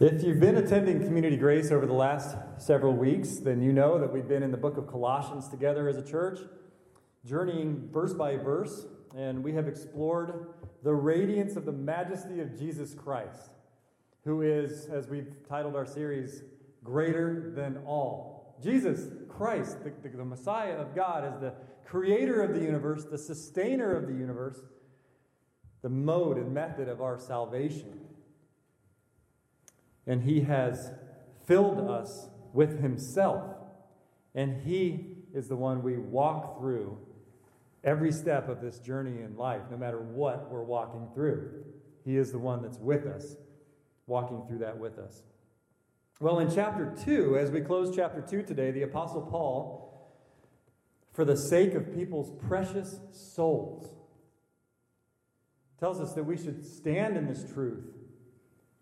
If you've been attending Community Grace over the last several weeks, then you know that we've been in the book of Colossians together as a church, journeying verse by verse, and we have explored the radiance of the majesty of Jesus Christ, who is, as we've titled our series, greater than all. Jesus Christ, the, the, the Messiah of God, is the creator of the universe, the sustainer of the universe, the mode and method of our salvation and He has filled us with Himself. And He is the one we walk through every step of this journey in life, no matter what we're walking through. He is the one that's with us, walking through that with us. Well, in chapter 2, as we close chapter 2 today, the Apostle Paul, for the sake of people's precious souls, tells us that we should stand in this truth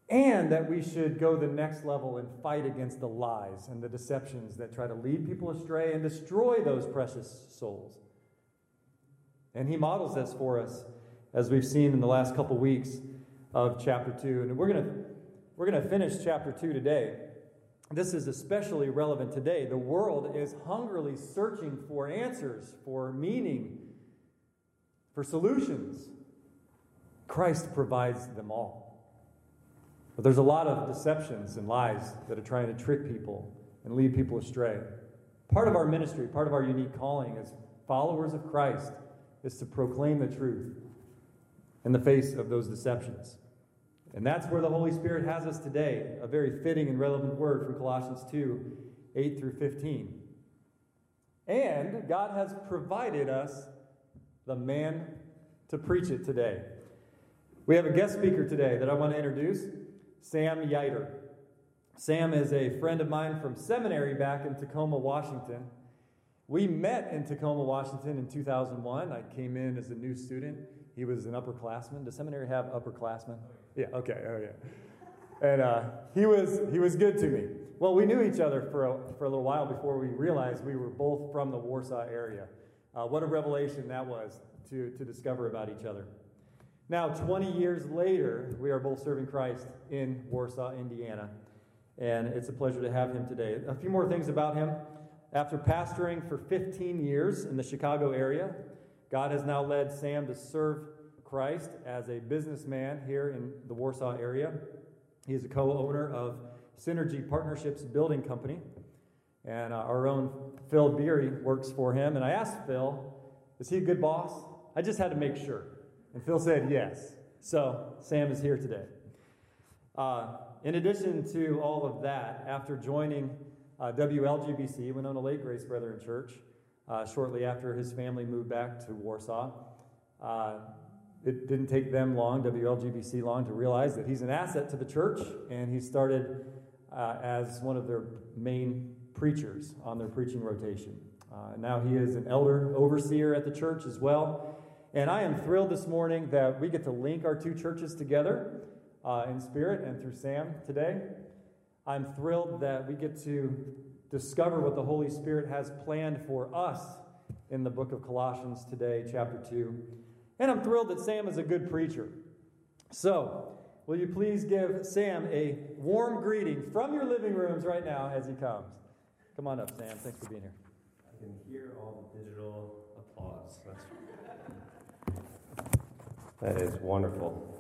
and that we should go the next level and fight against the lies and the deceptions that try to lead people astray and destroy those precious souls. And he models this for us, as we've seen in the last couple weeks of chapter 2. And we're going to we're going to finish chapter 2 today. This is especially relevant today. The world is hungrily searching for answers, for meaning, for solutions. Christ provides them all. But there's a lot of deceptions and lies that are trying to trick people and lead people astray. Part of our ministry, part of our unique calling as followers of Christ is to proclaim the truth in the face of those deceptions. And that's where the Holy Spirit has us today, a very fitting and relevant word from Colossians 2 8 through 15. And God has provided us the man to preach it today. We have a guest speaker today that I want to introduce. Sam Yeiter. Sam is a friend of mine from seminary back in Tacoma, Washington. We met in Tacoma, Washington in 2001. I came in as a new student. He was an upperclassman. Does seminary have upperclassmen? Yeah, okay, oh yeah. And uh, he, was, he was good to me. Well, we knew each other for a, for a little while before we realized we were both from the Warsaw area. Uh, what a revelation that was to, to discover about each other. Now, 20 years later, we are both serving Christ in Warsaw, Indiana. And it's a pleasure to have him today. A few more things about him. After pastoring for 15 years in the Chicago area, God has now led Sam to serve Christ as a businessman here in the Warsaw area. He is a co owner of Synergy Partnerships Building Company. And uh, our own Phil Beery works for him. And I asked Phil, is he a good boss? I just had to make sure. And Phil said yes. So Sam is here today. Uh, in addition to all of that, after joining uh, WLGBC, Winona Lake Grace Brethren Church, uh, shortly after his family moved back to Warsaw, uh, it didn't take them long, WLGBC long, to realize that he's an asset to the church, and he started uh, as one of their main preachers on their preaching rotation. Uh, now he is an elder overseer at the church as well. And I am thrilled this morning that we get to link our two churches together uh, in spirit and through Sam today. I'm thrilled that we get to discover what the Holy Spirit has planned for us in the book of Colossians today, chapter 2. And I'm thrilled that Sam is a good preacher. So, will you please give Sam a warm greeting from your living rooms right now as he comes? Come on up, Sam. Thanks for being here. I can hear all the digital applause. That's that is wonderful.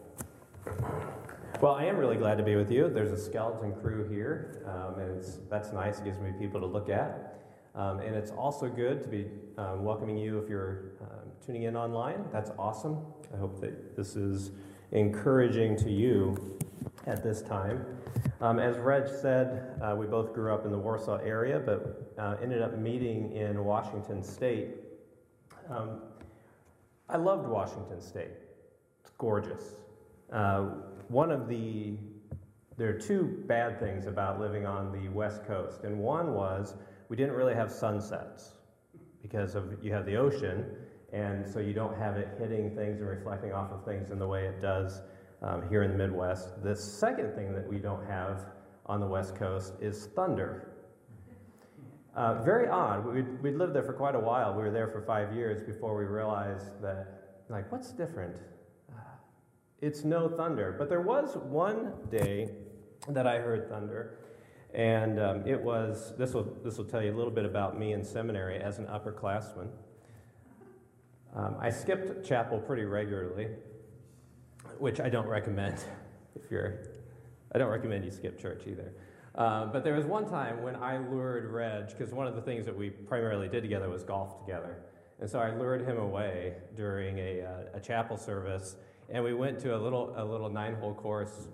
Well, I am really glad to be with you. There's a skeleton crew here, um, and that's nice. It gives me people to look at. Um, and it's also good to be um, welcoming you if you're um, tuning in online. That's awesome. I hope that this is encouraging to you at this time. Um, as Reg said, uh, we both grew up in the Warsaw area, but uh, ended up meeting in Washington State. Um, I loved Washington State gorgeous. Uh, one of the, there are two bad things about living on the West Coast, and one was we didn't really have sunsets because of you have the ocean, and so you don't have it hitting things and reflecting off of things in the way it does um, here in the Midwest. The second thing that we don't have on the West Coast is thunder. Uh, very odd. We'd, we'd lived there for quite a while. We were there for five years before we realized that, like, what's different? It's no thunder. But there was one day that I heard thunder. And um, it was, this will, this will tell you a little bit about me in seminary as an upperclassman. Um, I skipped chapel pretty regularly, which I don't recommend if you're, I don't recommend you skip church either. Uh, but there was one time when I lured Reg, because one of the things that we primarily did together was golf together. And so I lured him away during a, uh, a chapel service, and we went to a little, a little nine hole course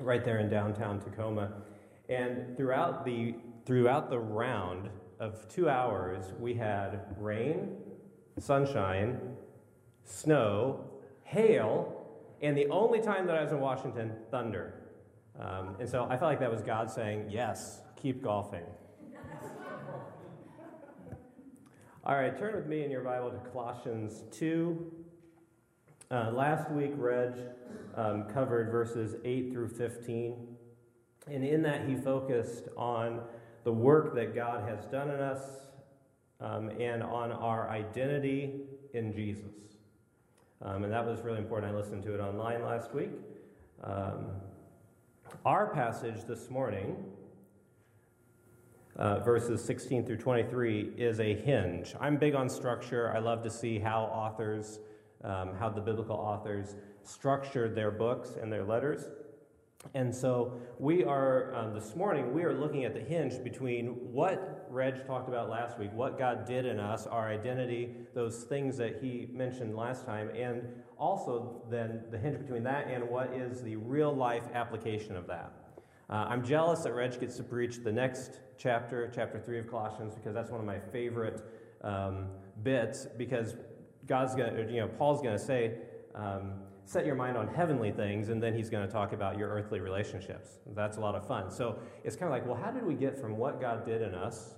right there in downtown Tacoma. And throughout the, throughout the round of two hours, we had rain, sunshine, snow, hail, and the only time that I was in Washington, thunder. Um, and so I felt like that was God saying, Yes, keep golfing. All right, turn with me in your Bible to Colossians 2. Uh, last week, Reg um, covered verses 8 through 15. And in that, he focused on the work that God has done in us um, and on our identity in Jesus. Um, and that was really important. I listened to it online last week. Um, our passage this morning, uh, verses 16 through 23, is a hinge. I'm big on structure. I love to see how authors, um, how the biblical authors structured their books and their letters. And so we are, um, this morning, we are looking at the hinge between what Reg talked about last week, what God did in us, our identity, those things that he mentioned last time, and also then the hinge between that and what is the real life application of that. Uh, I'm jealous that Reg gets to preach the next chapter, chapter 3 of Colossians, because that's one of my favorite um, bits, because God's going to, you know, Paul's going to say, um, set your mind on heavenly things, and then he's going to talk about your earthly relationships. That's a lot of fun. So it's kind of like, well, how did we get from what God did in us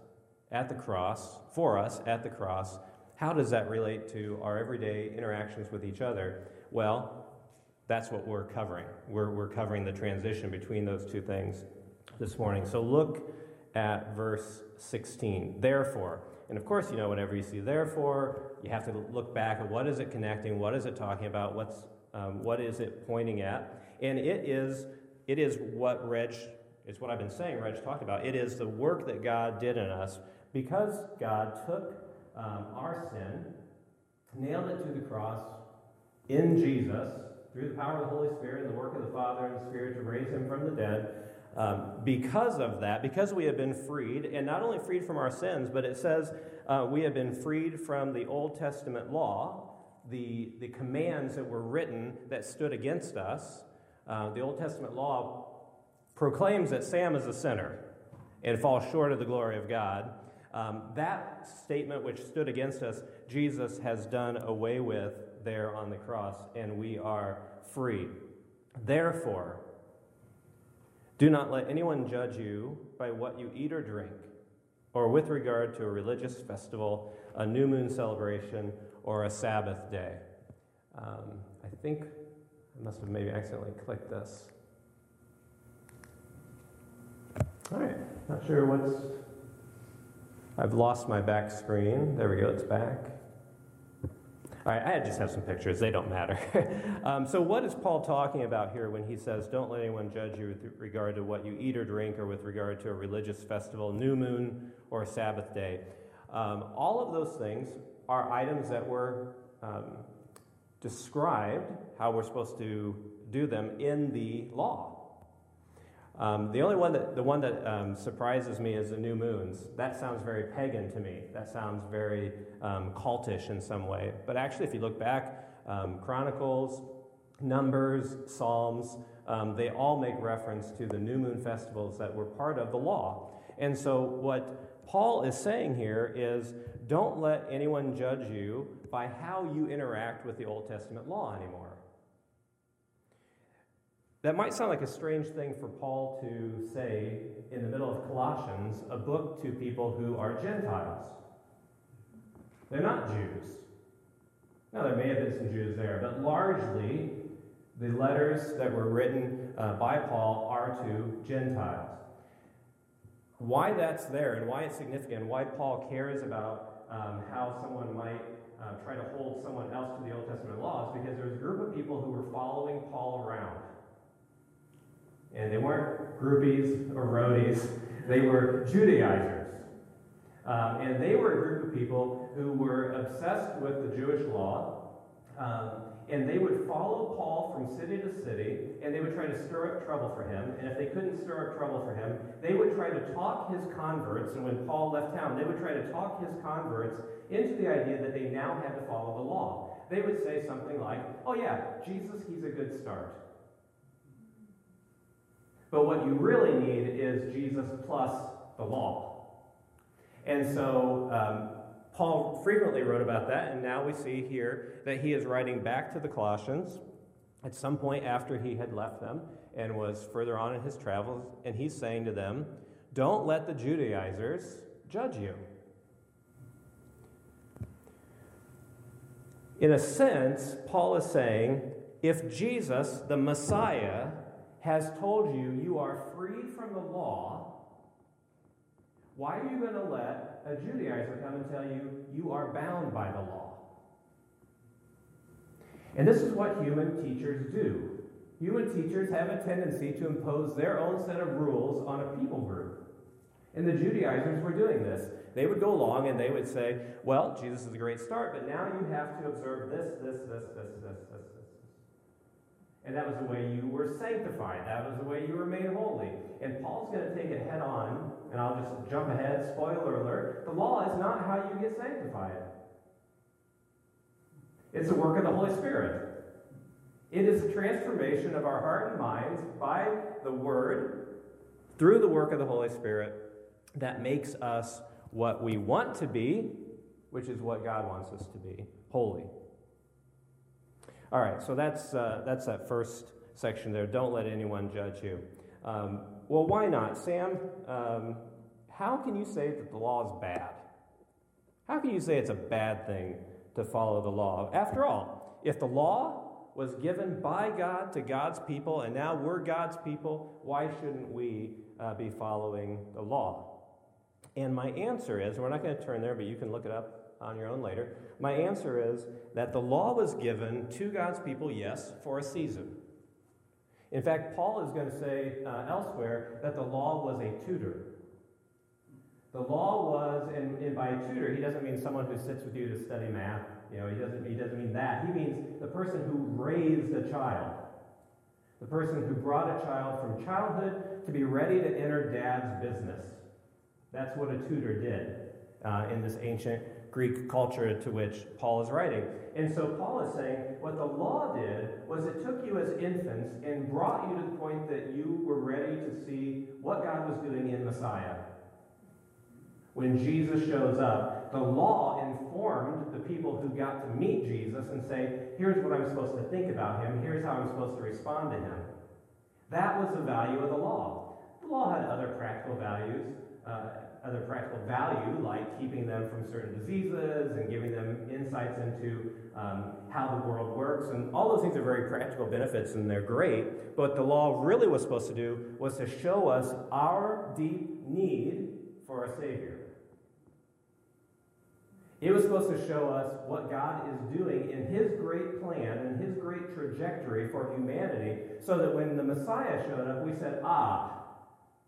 at the cross, for us at the cross, how does that relate to our everyday interactions with each other? Well, that's what we're covering. We're, we're covering the transition between those two things this morning. So look at verse 16. Therefore, and of course, you know, whenever you see therefore, you have to look back at what is it connecting, what is it talking about, what's um, what is it pointing at? And it is, it is what Reg, it's what I've been saying, Reg talked about. It is the work that God did in us because God took um, our sin, nailed it to the cross in Jesus through the power of the Holy Spirit and the work of the Father and the Spirit to raise him from the dead. Um, because of that, because we have been freed, and not only freed from our sins, but it says uh, we have been freed from the Old Testament law the, the commands that were written that stood against us. Uh, the Old Testament law proclaims that Sam is a sinner and falls short of the glory of God. Um, that statement, which stood against us, Jesus has done away with there on the cross, and we are free. Therefore, do not let anyone judge you by what you eat or drink, or with regard to a religious festival, a new moon celebration, or a Sabbath day. Um, I think I must have maybe accidentally clicked this. All right, not sure what's. I've lost my back screen. There we go, it's back. All right, I just have some pictures, they don't matter. um, so, what is Paul talking about here when he says, Don't let anyone judge you with regard to what you eat or drink, or with regard to a religious festival, new moon, or Sabbath day? Um, all of those things are items that were um, described how we're supposed to do them in the law. Um, the only one that the one that um, surprises me is the new moons. That sounds very pagan to me. That sounds very um, cultish in some way. But actually, if you look back, um, Chronicles, Numbers, Psalms, um, they all make reference to the new moon festivals that were part of the law. And so, what Paul is saying here is don't let anyone judge you by how you interact with the Old Testament law anymore. That might sound like a strange thing for Paul to say in the middle of Colossians, a book to people who are Gentiles. They're not Jews. Now, there may have been some Jews there, but largely the letters that were written uh, by Paul are to Gentiles. Why that's there and why it's significant, why Paul cares about um, how someone might uh, try to hold someone else to the Old Testament laws because there was a group of people who were following Paul around. And they weren't groupies or roadies, they were Judaizers. Um, and they were a group of people who were obsessed with the Jewish law. Um, and they would follow Paul from city to city, and they would try to stir up trouble for him. And if they couldn't stir up trouble for him, they would try to talk his converts. And when Paul left town, they would try to talk his converts into the idea that they now had to follow the law. They would say something like, Oh, yeah, Jesus, he's a good start. But what you really need is Jesus plus the law. And so um, Paul frequently wrote about that, and now we see here that he is writing back to the Colossians at some point after he had left them and was further on in his travels, and he's saying to them, Don't let the Judaizers judge you. In a sense, Paul is saying, if Jesus, the Messiah, has told you you are freed from the law, why are you going to let a Judaizer come and tell you you are bound by the law? And this is what human teachers do. Human teachers have a tendency to impose their own set of rules on a people group. And the Judaizers were doing this. They would go along and they would say, Well, Jesus is a great start, but now you have to observe this, this, this, this, this, this, and that was the way you were sanctified. That was the way you were made holy. And Paul's going to take it head on, and I'll just jump ahead, spoiler alert. The law is not how you get sanctified, it's the work of the Holy Spirit. It is the transformation of our heart and minds by the Word, through the work of the Holy Spirit, that makes us what we want to be, which is what God wants us to be holy. All right, so that's, uh, that's that first section there. Don't let anyone judge you. Um, well, why not? Sam, um, how can you say that the law is bad? How can you say it's a bad thing to follow the law? After all, if the law was given by God to God's people and now we're God's people, why shouldn't we uh, be following the law? And my answer is, we're not going to turn there, but you can look it up on your own later. My answer is that the law was given to God's people, yes, for a season. In fact, Paul is going to say uh, elsewhere that the law was a tutor. The law was, and, and, by a tutor, he doesn't mean someone who sits with you to study math. You know, he doesn't, he doesn't mean that. He means the person who raised a child. The person who brought a child from childhood to be ready to enter dad's business. That's what a tutor did uh, in this ancient Greek culture to which Paul is writing. And so Paul is saying what the law did was it took you as infants and brought you to the point that you were ready to see what God was doing in Messiah. When Jesus shows up, the law informed the people who got to meet Jesus and say, here's what I'm supposed to think about him, here's how I'm supposed to respond to him. That was the value of the law. The law had other practical values. Uh, other practical value, like keeping them from certain diseases and giving them insights into um, how the world works. And all those things are very practical benefits and they're great. But the law really was supposed to do was to show us our deep need for a Savior. It was supposed to show us what God is doing in His great plan and His great trajectory for humanity, so that when the Messiah showed up, we said, ah,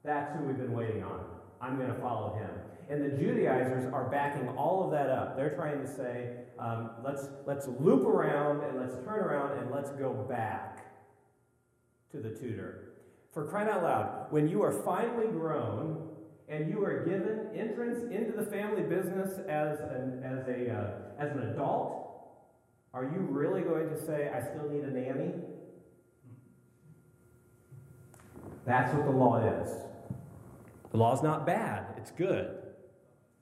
that's who we've been waiting on. I'm going to follow him. And the Judaizers are backing all of that up. They're trying to say, um, let's, let's loop around and let's turn around and let's go back to the tutor. For crying out loud, when you are finally grown and you are given entrance into the family business as an, as a, uh, as an adult, are you really going to say, I still need a nanny? That's what the law is. The law is not bad, it's good.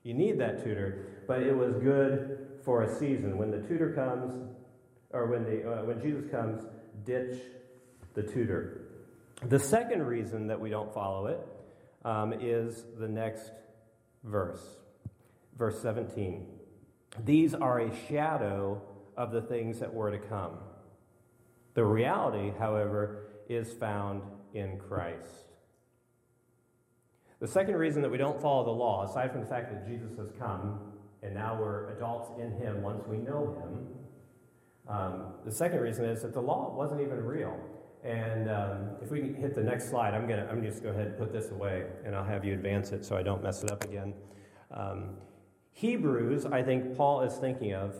You need that tutor, but it was good for a season. When the tutor comes, or when, the, uh, when Jesus comes, ditch the tutor. The second reason that we don't follow it um, is the next verse, verse 17. These are a shadow of the things that were to come. The reality, however, is found in Christ. The second reason that we don't follow the law, aside from the fact that Jesus has come and now we're adults in him once we know him, um, the second reason is that the law wasn't even real. And um, if we can hit the next slide, I'm gonna I'm just go ahead and put this away, and I'll have you advance it so I don't mess it up again. Um, Hebrews, I think Paul is thinking of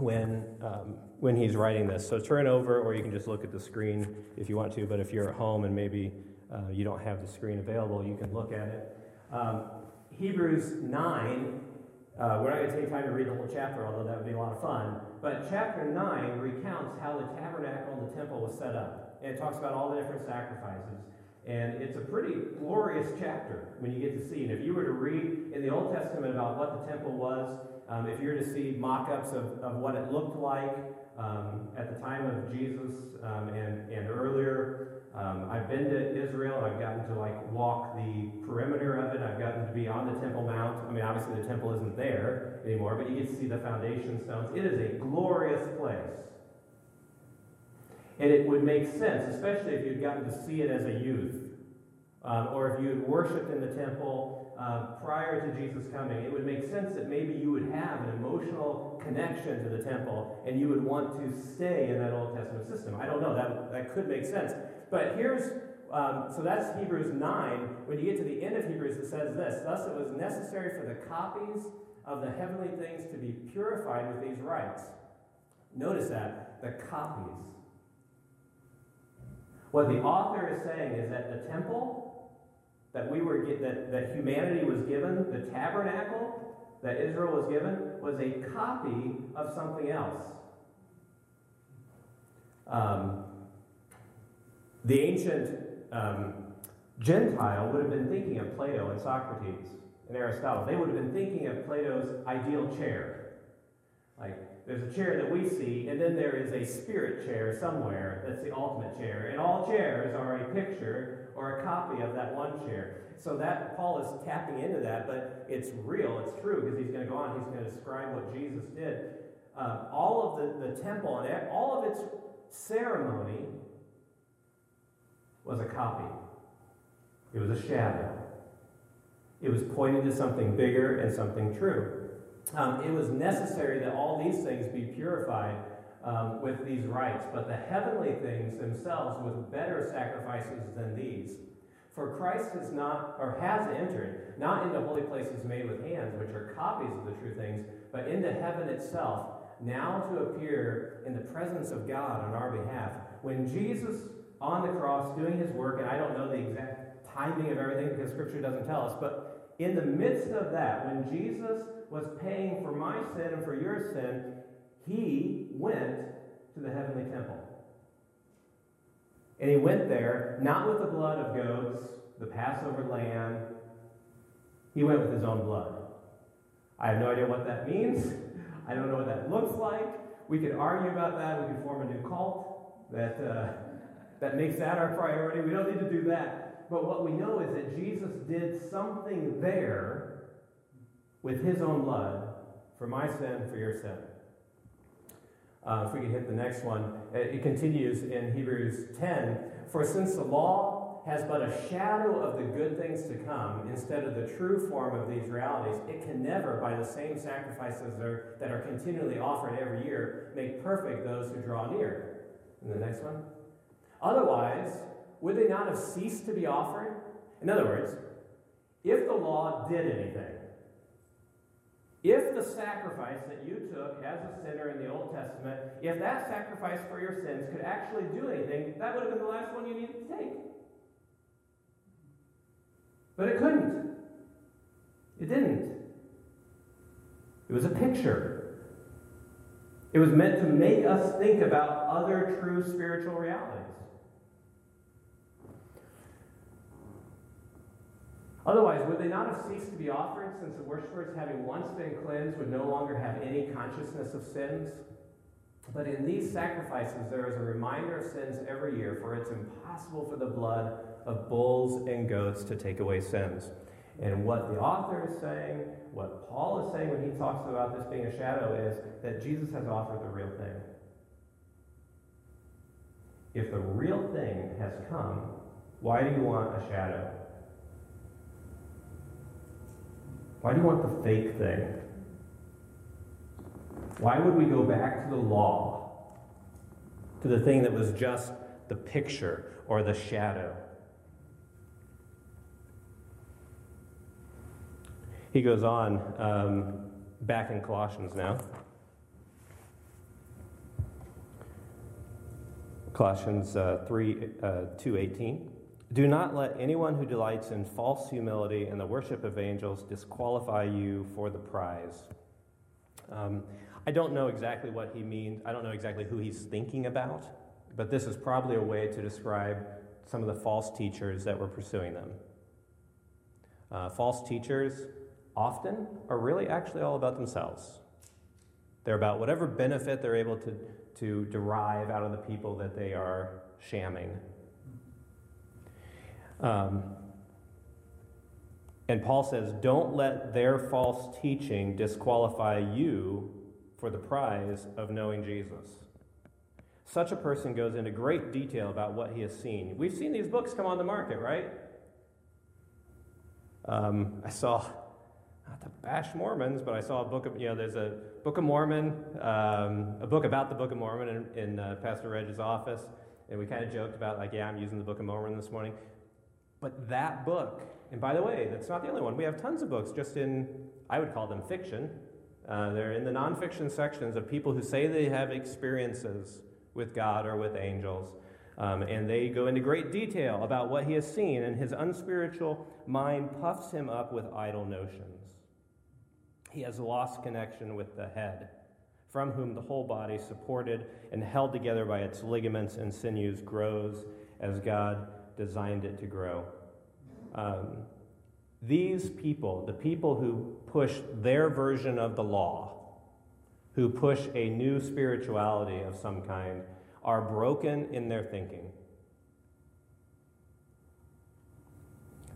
when um, when he's writing this. So turn over, or you can just look at the screen if you want to. But if you're at home and maybe uh, you don't have the screen available, you can look at it. Um, Hebrews 9, uh, we're not going to take time to read the whole chapter, although that would be a lot of fun. But chapter 9 recounts how the tabernacle and the temple was set up. And it talks about all the different sacrifices. And it's a pretty glorious chapter when you get to see. And if you were to read in the Old Testament about what the temple was, um, if you were to see mock ups of, of what it looked like um, at the time of Jesus um, and, and earlier, um, I've been to Israel. I've gotten to like walk the perimeter of it. I've gotten to be on the Temple Mount. I mean, obviously the temple isn't there anymore, but you get to see the foundation stones. It is a glorious place. And it would make sense, especially if you'd gotten to see it as a youth, um, or if you had worshipped in the temple uh, prior to Jesus coming. It would make sense that maybe you would have an emotional connection to the temple and you would want to stay in that Old Testament system. I don't know, that, that could make sense. But here's, um, so that's Hebrews 9. When you get to the end of Hebrews, it says this Thus it was necessary for the copies of the heavenly things to be purified with these rites. Notice that, the copies. What the author is saying is that the temple that we were that, that humanity was given, the tabernacle that Israel was given, was a copy of something else. Um, the ancient um, Gentile would have been thinking of Plato and Socrates and Aristotle. They would have been thinking of Plato's ideal chair. Like, there's a chair that we see, and then there is a spirit chair somewhere that's the ultimate chair. And all chairs are a picture or a copy of that one chair. So that Paul is tapping into that, but it's real, it's true, because he's going to go on, he's going to describe what Jesus did. Uh, all of the, the temple and all of its ceremony was a copy. It was a shadow. It was pointing to something bigger and something true. Um, it was necessary that all these things be purified um, with these rites, but the heavenly things themselves with better sacrifices than these. For Christ has not, or has entered, not into holy places made with hands, which are copies of the true things, but into heaven itself, now to appear in the presence of God on our behalf. When Jesus on the cross doing his work, and I don't know the exact timing of everything because Scripture doesn't tell us, but in the midst of that, when Jesus was paying for my sin and for your sin, he went to the heavenly temple. And he went there not with the blood of goats, the Passover lamb, he went with his own blood. I have no idea what that means. I don't know what that looks like. We could argue about that. We could form a new cult that. Uh, that makes that our priority. We don't need to do that. But what we know is that Jesus did something there with his own blood for my sin, for your sin. Uh, if we could hit the next one, it continues in Hebrews 10 For since the law has but a shadow of the good things to come instead of the true form of these realities, it can never, by the same sacrifices that are continually offered every year, make perfect those who draw near. And the next one. Otherwise, would they not have ceased to be offered? In other words, if the law did anything, if the sacrifice that you took as a sinner in the Old Testament, if that sacrifice for your sins could actually do anything, that would have been the last one you needed to take. But it couldn't. It didn't. It was a picture. It was meant to make us think about other true spiritual realities. Otherwise, would they not have ceased to be offered, since the worshippers, having once been cleansed, would no longer have any consciousness of sins? But in these sacrifices, there is a reminder of sins every year, for it's impossible for the blood of bulls and goats to take away sins. And what the author is saying, what Paul is saying when he talks about this being a shadow, is that Jesus has offered the real thing. If the real thing has come, why do you want a shadow? Why do you want the fake thing? Why would we go back to the law, to the thing that was just the picture or the shadow. He goes on um, back in Colossians now. Colossians uh, 3 uh, 2:18. Do not let anyone who delights in false humility and the worship of angels disqualify you for the prize. Um, I don't know exactly what he means. I don't know exactly who he's thinking about, but this is probably a way to describe some of the false teachers that were pursuing them. Uh, false teachers often are really actually all about themselves. They're about whatever benefit they're able to, to derive out of the people that they are shamming. Um, and Paul says, don't let their false teaching disqualify you for the prize of knowing Jesus. Such a person goes into great detail about what he has seen. We've seen these books come on the market, right? Um, I saw, not to bash Mormons, but I saw a book of, you know, there's a Book of Mormon, um, a book about the Book of Mormon in, in uh, Pastor Reg's office. And we kind of joked about, like, yeah, I'm using the Book of Mormon this morning. But that book, and by the way, that's not the only one. We have tons of books just in, I would call them fiction, uh, they're in the nonfiction sections of people who say they have experiences with God or with angels. Um, and they go into great detail about what he has seen, and his unspiritual mind puffs him up with idle notions. He has lost connection with the head, from whom the whole body, supported and held together by its ligaments and sinews, grows as God designed it to grow. Um, these people, the people who push their version of the law, who push a new spirituality of some kind, are broken in their thinking.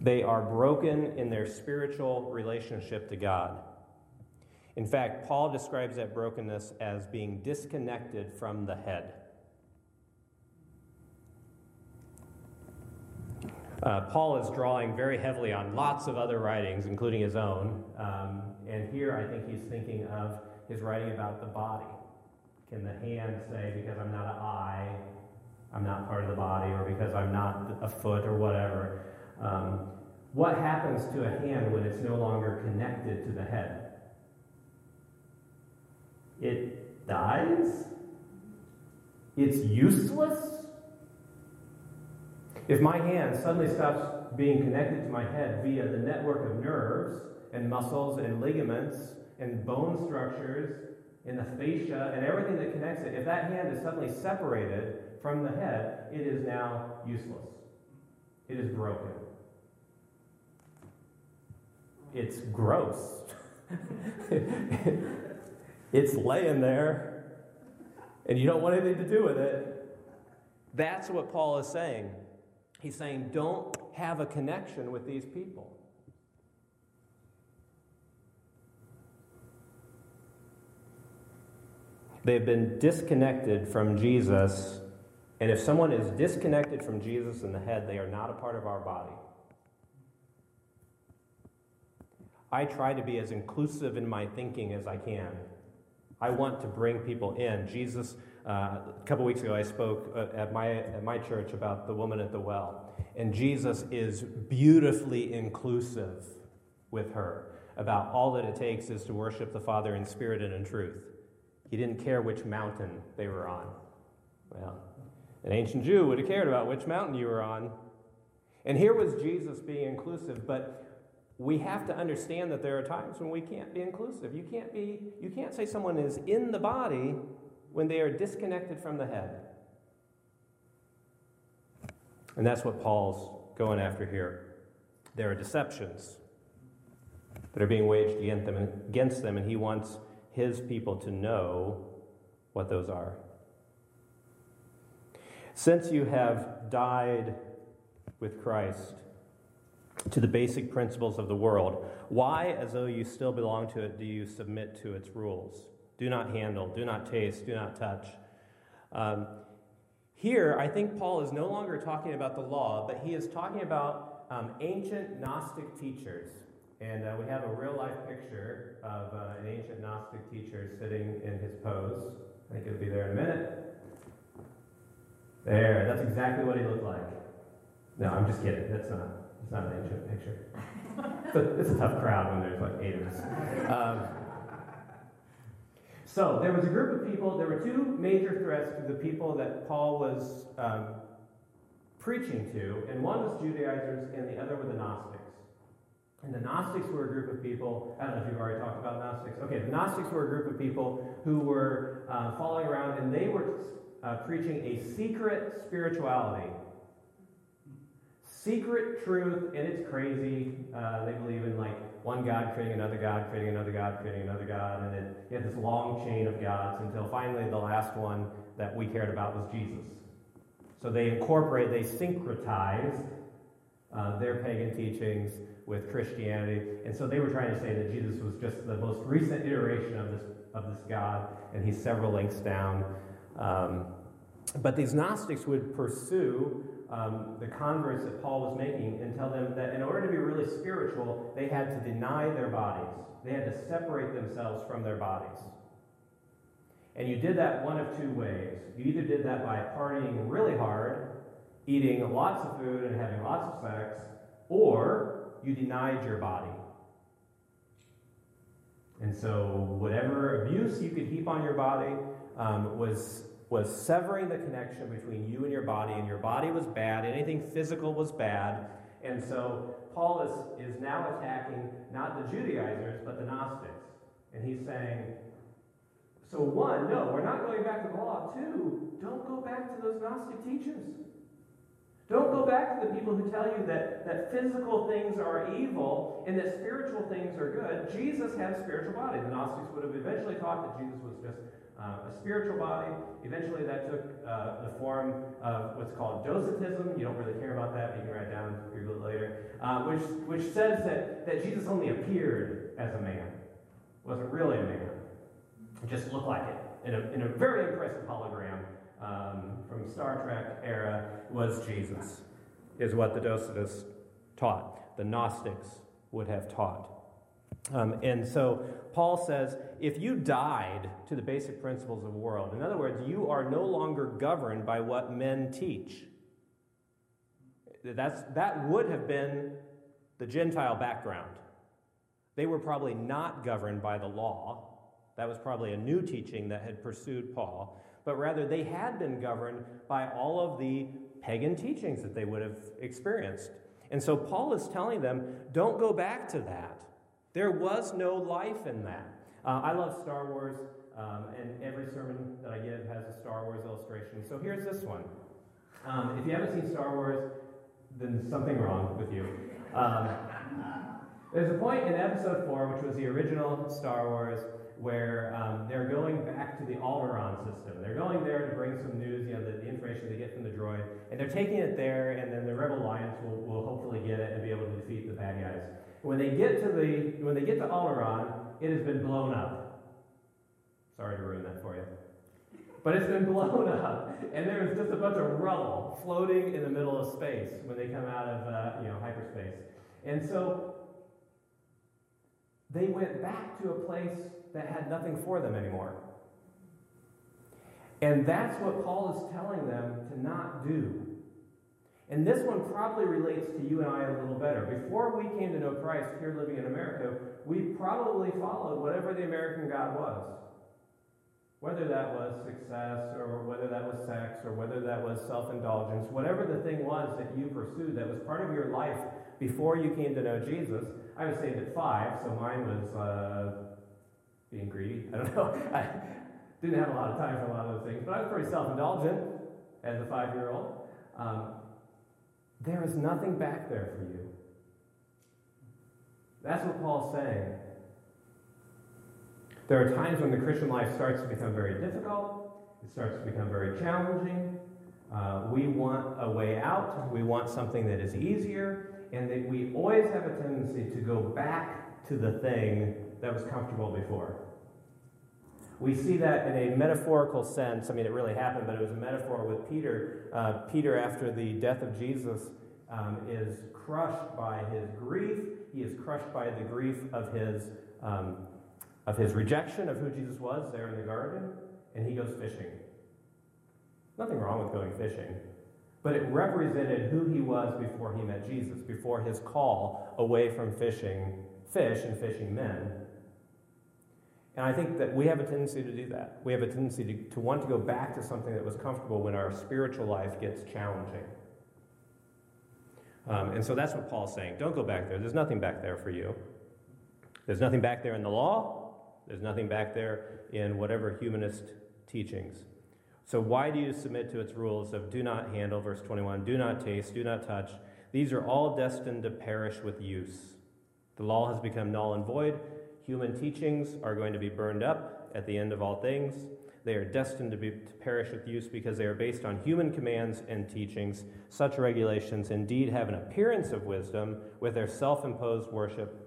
They are broken in their spiritual relationship to God. In fact, Paul describes that brokenness as being disconnected from the head. Uh, Paul is drawing very heavily on lots of other writings, including his own. Um, and here I think he's thinking of his writing about the body. Can the hand say, because I'm not an eye, I'm not part of the body, or because I'm not a foot, or whatever? Um, what happens to a hand when it's no longer connected to the head? It dies? It's useless? If my hand suddenly stops being connected to my head via the network of nerves and muscles and ligaments and bone structures and the fascia and everything that connects it, if that hand is suddenly separated from the head, it is now useless. It is broken. It's gross. it's laying there, and you don't want anything to do with it. That's what Paul is saying. He's saying, don't have a connection with these people. They've been disconnected from Jesus, and if someone is disconnected from Jesus in the head, they are not a part of our body. I try to be as inclusive in my thinking as I can. I want to bring people in. Jesus uh, a couple weeks ago, I spoke uh, at my, at my church about the woman at the well. And Jesus is beautifully inclusive with her about all that it takes is to worship the Father in spirit and in truth. He didn't care which mountain they were on. Well, an ancient Jew would have cared about which mountain you were on. And here was Jesus being inclusive, but we have to understand that there are times when we can't be inclusive. You can't be you can't say someone is in the body when they are disconnected from the head. And that's what Paul's going after here. There are deceptions that are being waged against them, and he wants his people to know what those are. Since you have died with Christ to the basic principles of the world, why, as though you still belong to it, do you submit to its rules? Do not handle, do not taste, do not touch. Um, here, I think Paul is no longer talking about the law, but he is talking about um, ancient Gnostic teachers. And uh, we have a real life picture of uh, an ancient Gnostic teacher sitting in his pose. I think it'll be there in a minute. There, that's exactly what he looked like. No, I'm just kidding. That's not, that's not an ancient picture. It's a, it's a tough crowd when there's like eight of us. Um, so there was a group of people, there were two major threats to the people that Paul was um, preaching to, and one was Judaizers and the other were the Gnostics. And the Gnostics were a group of people, I don't know if you've already talked about Gnostics. Okay, the Gnostics were a group of people who were uh, following around and they were uh, preaching a secret spirituality. Secret truth, and it's crazy. Uh, they believe in like one God creating another God, creating another God, creating another God, and then you had this long chain of gods until finally the last one that we cared about was Jesus. So they incorporate, they syncretize uh, their pagan teachings with Christianity. And so they were trying to say that Jesus was just the most recent iteration of this, of this God, and he's several links down. Um, but these Gnostics would pursue um, the converts that Paul was making and tell them that in order to be really spiritual, they had to deny their bodies. They had to separate themselves from their bodies. And you did that one of two ways. You either did that by partying really hard, eating lots of food and having lots of sex, or you denied your body. And so, whatever abuse you could heap on your body um, was, was severing the connection between you and your body, and your body was bad. Anything physical was bad. And so, Paul is, is now attacking not the Judaizers, but the Gnostics. And he's saying, so, one, no, we're not going back to the law. Two, don't go back to those Gnostic teachings. Don't go back to the people who tell you that, that physical things are evil and that spiritual things are good. Jesus had a spiritual body. The Gnostics would have eventually taught that Jesus was just uh, a spiritual body. Eventually, that took uh, the form of what's called Docetism. You don't really care about that, but you can write down Google it later. Uh, which, which says that, that Jesus only appeared as a man, wasn't really a man. It just looked like it in a, in a very impressive hologram um, from Star Trek era was Jesus, is what the Docetists taught. The Gnostics would have taught. Um, and so Paul says if you died to the basic principles of the world, in other words, you are no longer governed by what men teach. That's, that would have been the Gentile background. They were probably not governed by the law. That was probably a new teaching that had pursued Paul but rather they had been governed by all of the pagan teachings that they would have experienced. And so Paul is telling them, don't go back to that. There was no life in that. Uh, I love Star Wars, um, and every sermon that I give has a Star Wars illustration. So here's this one. Um, if you haven't seen Star Wars, then something wrong with you. Um, there's a point in episode 4, which was the original Star Wars, where um, they're going back to the Alderaan system. They're going there to bring some news, you know, the, the, information they get from the droid, and they're taking it there, and then the Rebel Alliance will, will hopefully get it and be able to defeat the bad guys. When they get to the when they get to Alderaan, it has been blown up. Sorry to ruin that for you. But it's been blown up, and there's just a bunch of rubble floating in the middle of space when they come out of uh, you know hyperspace. And so they went back to a place that had nothing for them anymore. And that's what Paul is telling them to not do. And this one probably relates to you and I a little better. Before we came to know Christ here living in America, we probably followed whatever the American God was. Whether that was success, or whether that was sex, or whether that was self indulgence, whatever the thing was that you pursued that was part of your life before you came to know Jesus. I was saved at five, so mine was uh, being greedy. I don't know. I didn't have a lot of time for a lot of those things, but I was pretty self indulgent as a five year old. Um, there is nothing back there for you. That's what Paul's saying. There are times when the Christian life starts to become very difficult, it starts to become very challenging. Uh, we want a way out, we want something that is easier, and that we always have a tendency to go back to the thing that was comfortable before. We see that in a metaphorical sense. I mean, it really happened, but it was a metaphor with Peter. Uh, Peter, after the death of Jesus, um, is crushed by his grief. He is crushed by the grief of his, um, of his rejection of who Jesus was there in the garden, and he goes fishing. Nothing wrong with going fishing. But it represented who he was before he met Jesus, before his call away from fishing fish and fishing men. And I think that we have a tendency to do that. We have a tendency to, to want to go back to something that was comfortable when our spiritual life gets challenging. Um, and so that's what Paul's saying. Don't go back there. There's nothing back there for you. There's nothing back there in the law. There's nothing back there in whatever humanist teachings. So, why do you submit to its rules of do not handle, verse 21, do not taste, do not touch? These are all destined to perish with use. The law has become null and void. Human teachings are going to be burned up at the end of all things. They are destined to, be, to perish with use because they are based on human commands and teachings. Such regulations indeed have an appearance of wisdom with their self imposed worship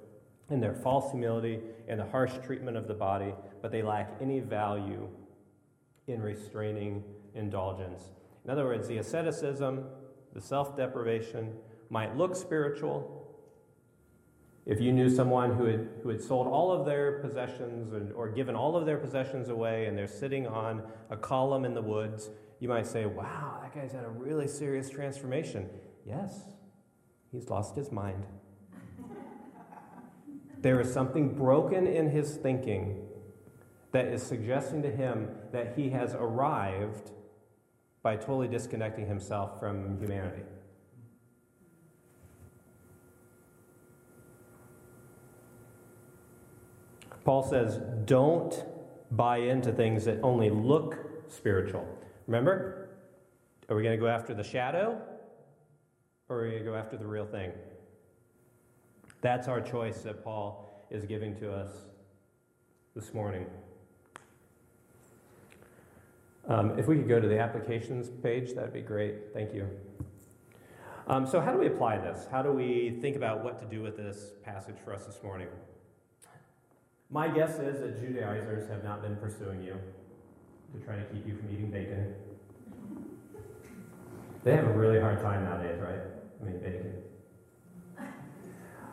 and their false humility and the harsh treatment of the body, but they lack any value in restraining indulgence. In other words, the asceticism, the self deprivation might look spiritual, if you knew someone who had, who had sold all of their possessions or, or given all of their possessions away and they're sitting on a column in the woods, you might say, Wow, that guy's had a really serious transformation. Yes, he's lost his mind. there is something broken in his thinking that is suggesting to him that he has arrived by totally disconnecting himself from humanity. Paul says, don't buy into things that only look spiritual. Remember? Are we going to go after the shadow or are we going to go after the real thing? That's our choice that Paul is giving to us this morning. Um, if we could go to the applications page, that'd be great. Thank you. Um, so, how do we apply this? How do we think about what to do with this passage for us this morning? My guess is that Judaizers have not been pursuing you to try to keep you from eating bacon. They have a really hard time nowadays, right? I mean, bacon.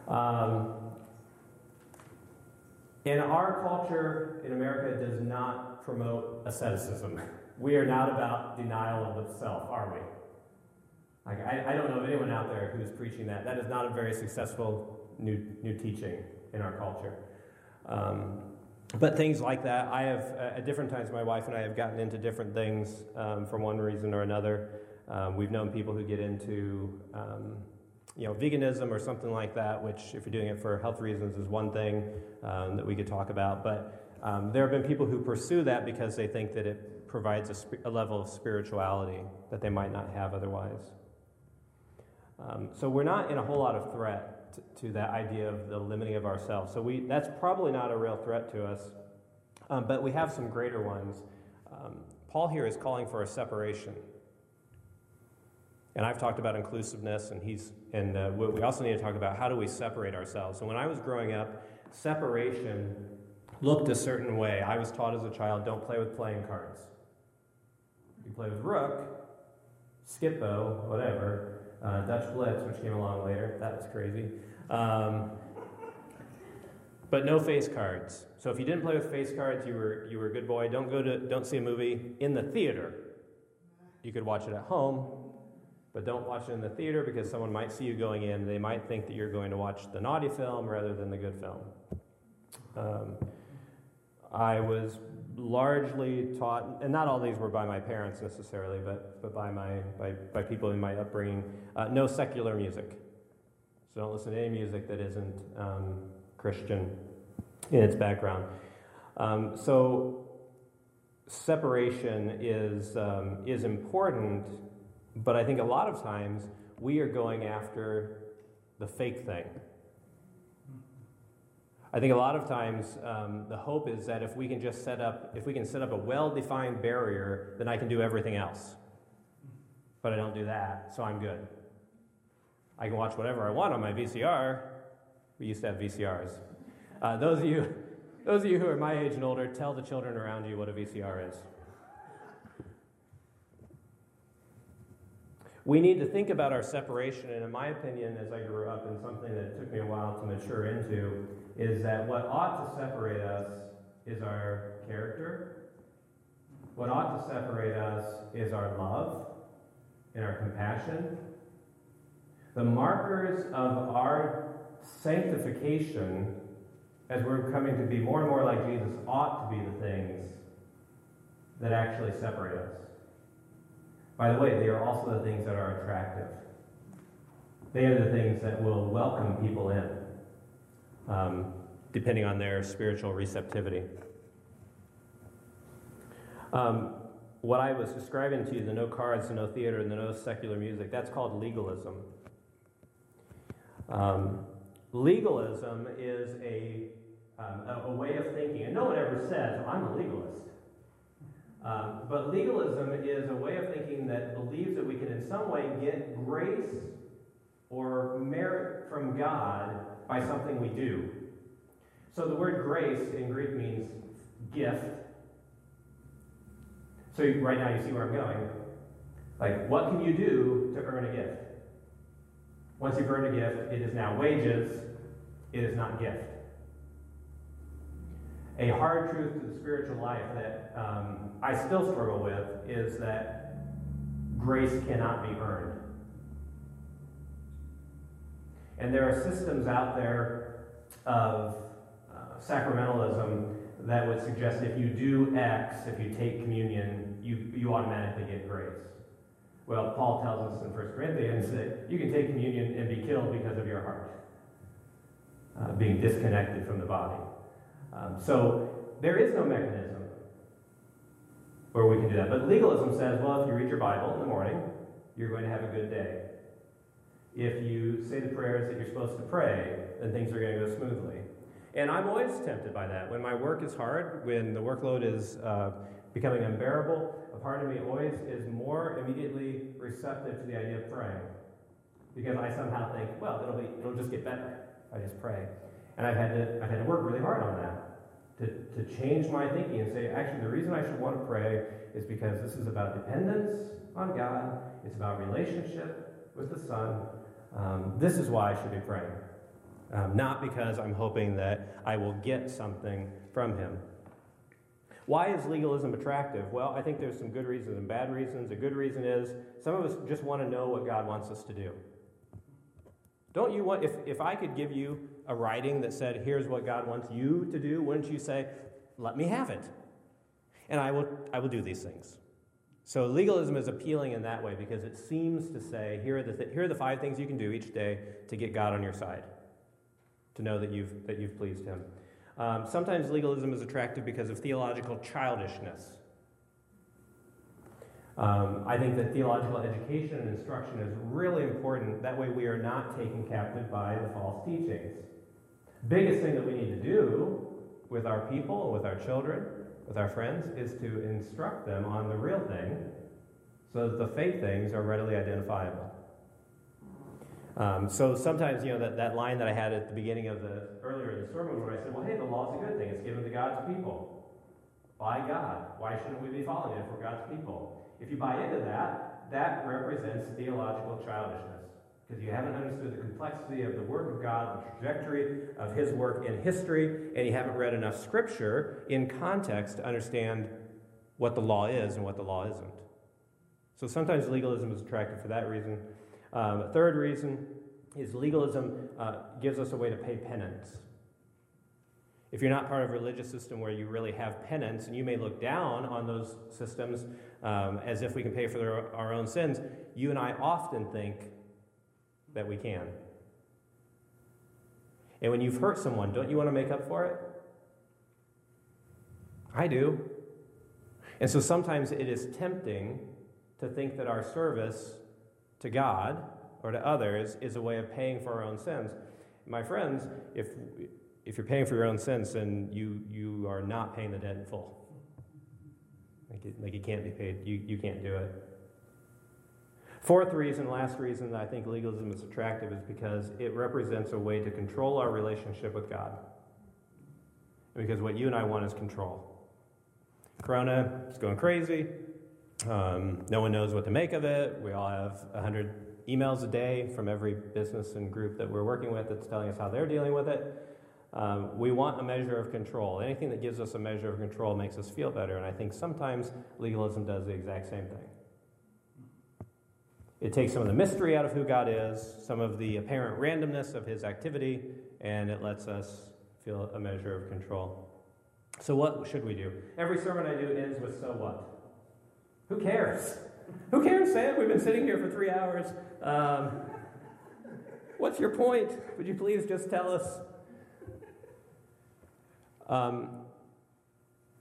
Um, and our culture in America does not promote asceticism. We are not about denial of the self, are we? Like, I, I don't know of anyone out there who's preaching that. That is not a very successful new, new teaching in our culture. Um, but things like that, I have, uh, at different times, my wife and I have gotten into different things um, for one reason or another. Um, we've known people who get into, um, you know, veganism or something like that, which, if you're doing it for health reasons, is one thing um, that we could talk about. But um, there have been people who pursue that because they think that it provides a, sp- a level of spirituality that they might not have otherwise. Um, so we're not in a whole lot of threat to, that idea of the limiting of ourselves. So we, that's probably not a real threat to us, um, but we have some greater ones. Um, Paul here is calling for a separation. And I've talked about inclusiveness, and he's and uh, we also need to talk about how do we separate ourselves. So when I was growing up, separation looked a certain way. I was taught as a child, don't play with playing cards. You play with rook, skip-bo, whatever, uh, Dutch Blitz, which came along later. That was crazy. Um, but no face cards. So if you didn't play with face cards, you were you were a good boy. Don't go to don't see a movie in the theater. You could watch it at home, but don't watch it in the theater because someone might see you going in. They might think that you're going to watch the naughty film rather than the good film. Um, I was largely taught, and not all these were by my parents necessarily, but, but by, my, by, by people in my upbringing, uh, no secular music. So don't listen to any music that isn't um, Christian in its background. Um, so separation is, um, is important, but I think a lot of times we are going after the fake thing. I think a lot of times um, the hope is that if we can just set up, if we can set up a well-defined barrier, then I can do everything else. But I don't do that, so I'm good. I can watch whatever I want on my VCR. We used to have VCRs. Uh, those of you, those of you who are my age and older, tell the children around you what a VCR is. We need to think about our separation, and in my opinion, as I grew up, and something that took me a while to mature into, is that what ought to separate us is our character what ought to separate us is our love and our compassion. The markers of our sanctification, as we're coming to be more and more like Jesus, ought to be the things that actually separate us. By the way, they are also the things that are attractive. They are the things that will welcome people in, um, depending on their spiritual receptivity. Um, what I was describing to you, the no cards, the no theater, and the no secular music, that's called legalism. Um, legalism is a, um, a, a, way of thinking, and no one ever says, I'm a legalist. Um, but legalism is a way of thinking that believes that we can in some way get grace or merit from God by something we do. So the word grace in Greek means gift. So right now you see where I'm going. Like, what can you do to earn a gift? Once you've earned a gift, it is now wages, it is not gift. A hard truth to the spiritual life that um, I still struggle with is that grace cannot be earned. And there are systems out there of uh, sacramentalism that would suggest if you do X, if you take communion, you, you automatically get grace. Well, Paul tells us in 1 Corinthians that you can take communion and be killed because of your heart, uh, being disconnected from the body. Um, so there is no mechanism where we can do that. But legalism says, well, if you read your Bible in the morning, you're going to have a good day. If you say the prayers that you're supposed to pray, then things are going to go smoothly. And I'm always tempted by that. When my work is hard, when the workload is uh, becoming unbearable, a part of me always is more immediately receptive to the idea of praying. Because I somehow think, well, it'll, be, it'll just get better if I just pray. And I've had to, I've had to work really hard on that. To, to change my thinking and say, actually, the reason I should want to pray is because this is about dependence on God, it's about relationship with the Son. Um, this is why I should be praying. Um, not because I'm hoping that I will get something from Him. Why is legalism attractive? Well, I think there's some good reasons and bad reasons. A good reason is some of us just want to know what God wants us to do. Don't you want, if, if I could give you a writing that said, here's what God wants you to do, wouldn't you say, let me have it? And I will, I will do these things. So legalism is appealing in that way because it seems to say, here are the, th- here are the five things you can do each day to get God on your side, to know that you've, that you've pleased Him. Um, sometimes legalism is attractive because of theological childishness. Um, I think that theological education and instruction is really important. That way, we are not taken captive by the false teachings. Biggest thing that we need to do with our people, with our children, with our friends, is to instruct them on the real thing so that the fake things are readily identifiable. Um, so sometimes, you know, that, that line that I had at the beginning of the earlier in the sermon where I said, well, hey, the law's a good thing. It's given to God's people by God. Why shouldn't we be following it for God's people? If you buy into that, that represents theological childishness because you haven't understood the complexity of the work of God, the trajectory of His work in history, and you haven't read enough Scripture in context to understand what the law is and what the law isn't. So sometimes legalism is attractive for that reason. Um, a third reason is legalism uh, gives us a way to pay penance. If you're not part of a religious system where you really have penance, and you may look down on those systems um, as if we can pay for their, our own sins, you and I often think that we can. And when you've hurt someone, don't you want to make up for it? I do. And so sometimes it is tempting to think that our service to God or to others is a way of paying for our own sins. My friends, if, if you're paying for your own sins, then you, you are not paying the debt in full. Like it, like can't be paid. You, you can't do it. Fourth reason, last reason that I think legalism is attractive is because it represents a way to control our relationship with God. Because what you and I want is control. Corona is going crazy. Um, no one knows what to make of it. We all have 100 emails a day from every business and group that we're working with that's telling us how they're dealing with it. Um, we want a measure of control. Anything that gives us a measure of control makes us feel better. And I think sometimes legalism does the exact same thing. It takes some of the mystery out of who God is, some of the apparent randomness of his activity, and it lets us feel a measure of control. So, what should we do? Every sermon I do ends with so what? Who cares? Who cares, Sam? We've been sitting here for three hours. Um, what's your point? Would you please just tell us? Um,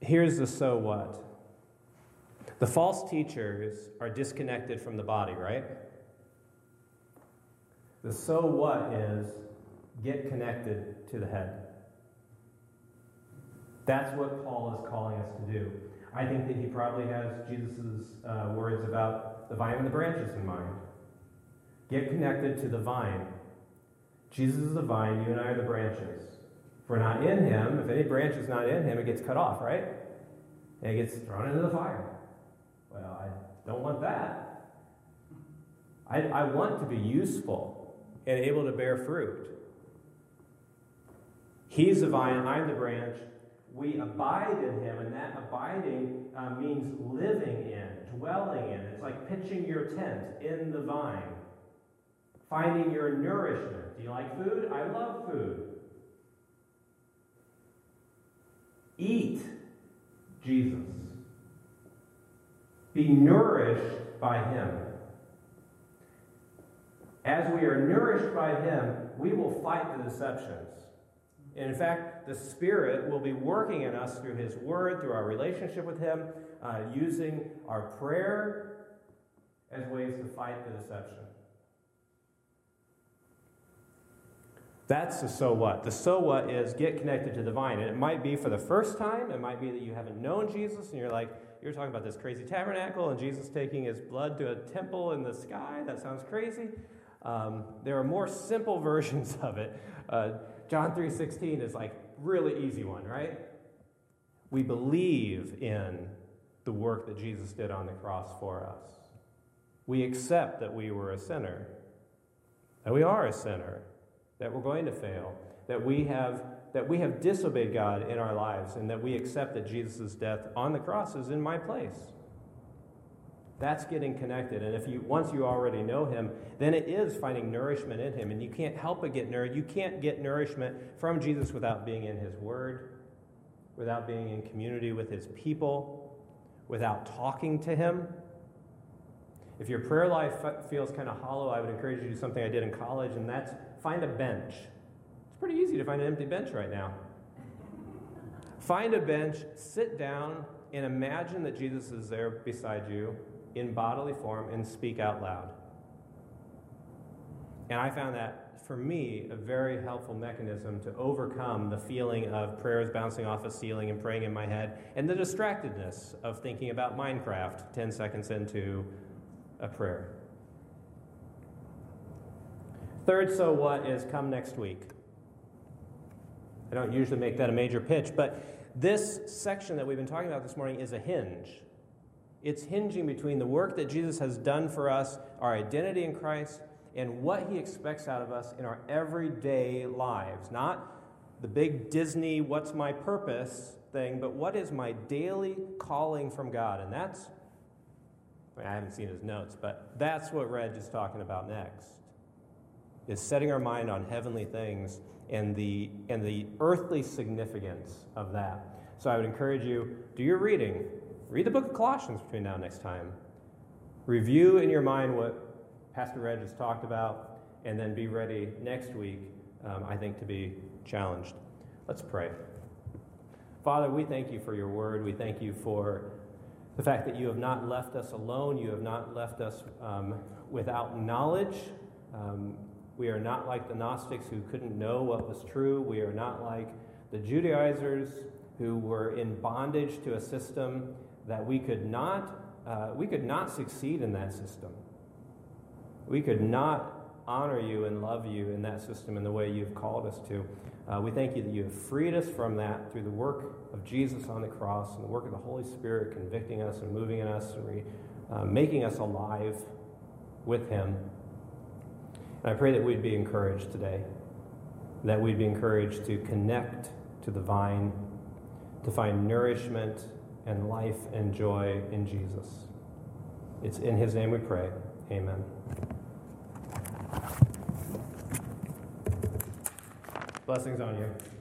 here's the so what. The false teachers are disconnected from the body, right? The so what is get connected to the head. That's what Paul is calling us to do. I think that he probably has Jesus' uh, words about the vine and the branches in mind. Get connected to the vine. Jesus is the vine, you and I are the branches. If we're not in him, if any branch is not in him, it gets cut off, right? And it gets thrown into the fire. Well, I don't want that. I, I want to be useful and able to bear fruit. He's the vine, I'm the branch. We abide in him, and that abiding uh, means living in, dwelling in. It's like pitching your tent in the vine, finding your nourishment. Do you like food? I love food. Eat Jesus. Be nourished by Him. As we are nourished by Him, we will fight the deceptions. And in fact, the Spirit will be working in us through His Word, through our relationship with Him, uh, using our prayer as ways to fight the deception. That's the so what. The so what is get connected to the vine. And it might be for the first time, it might be that you haven't known Jesus and you're like, you're talking about this crazy tabernacle and Jesus taking his blood to a temple in the sky. That sounds crazy. Um, there are more simple versions of it. Uh, John 3:16 is like really easy one, right? We believe in the work that Jesus did on the cross for us. We accept that we were a sinner, that we are a sinner, that we're going to fail, that we have that we have disobeyed God in our lives, and that we accept that Jesus' death on the cross is in my place. That's getting connected. And if you once you already know him, then it is finding nourishment in him. And you can't help but get nourished. You can't get nourishment from Jesus without being in his word, without being in community with his people, without talking to him. If your prayer life feels kind of hollow, I would encourage you to do something I did in college, and that's find a bench. Pretty easy to find an empty bench right now. Find a bench, sit down, and imagine that Jesus is there beside you in bodily form and speak out loud. And I found that, for me, a very helpful mechanism to overcome the feeling of prayers bouncing off a ceiling and praying in my head, and the distractedness of thinking about Minecraft 10 seconds into a prayer. Third, so what is come next week? I don't usually make that a major pitch, but this section that we've been talking about this morning is a hinge. It's hinging between the work that Jesus has done for us, our identity in Christ, and what he expects out of us in our everyday lives. Not the big Disney, what's my purpose thing, but what is my daily calling from God? And that's, I, mean, I haven't seen his notes, but that's what Reg is talking about next. Is setting our mind on heavenly things and the, and the earthly significance of that. So I would encourage you, do your reading, Read the book of Colossians between now and next time. Review in your mind what Pastor Reg has talked about, and then be ready next week, um, I think, to be challenged. Let's pray. Father, we thank you for your word. We thank you for the fact that you have not left us alone. You have not left us um, without knowledge. Um, we are not like the Gnostics who couldn't know what was true. We are not like the Judaizers who were in bondage to a system that we could not, uh, we could not succeed in that system. We could not honor you and love you in that system in the way you've called us to. Uh, we thank you that you have freed us from that through the work of Jesus on the cross and the work of the Holy Spirit convicting us and moving in us and re, uh, making us alive with Him. And I pray that we'd be encouraged today. that we'd be encouraged to connect to the vine, to find nourishment and life and joy in Jesus. It's in his name we pray. Amen. Blessings on you.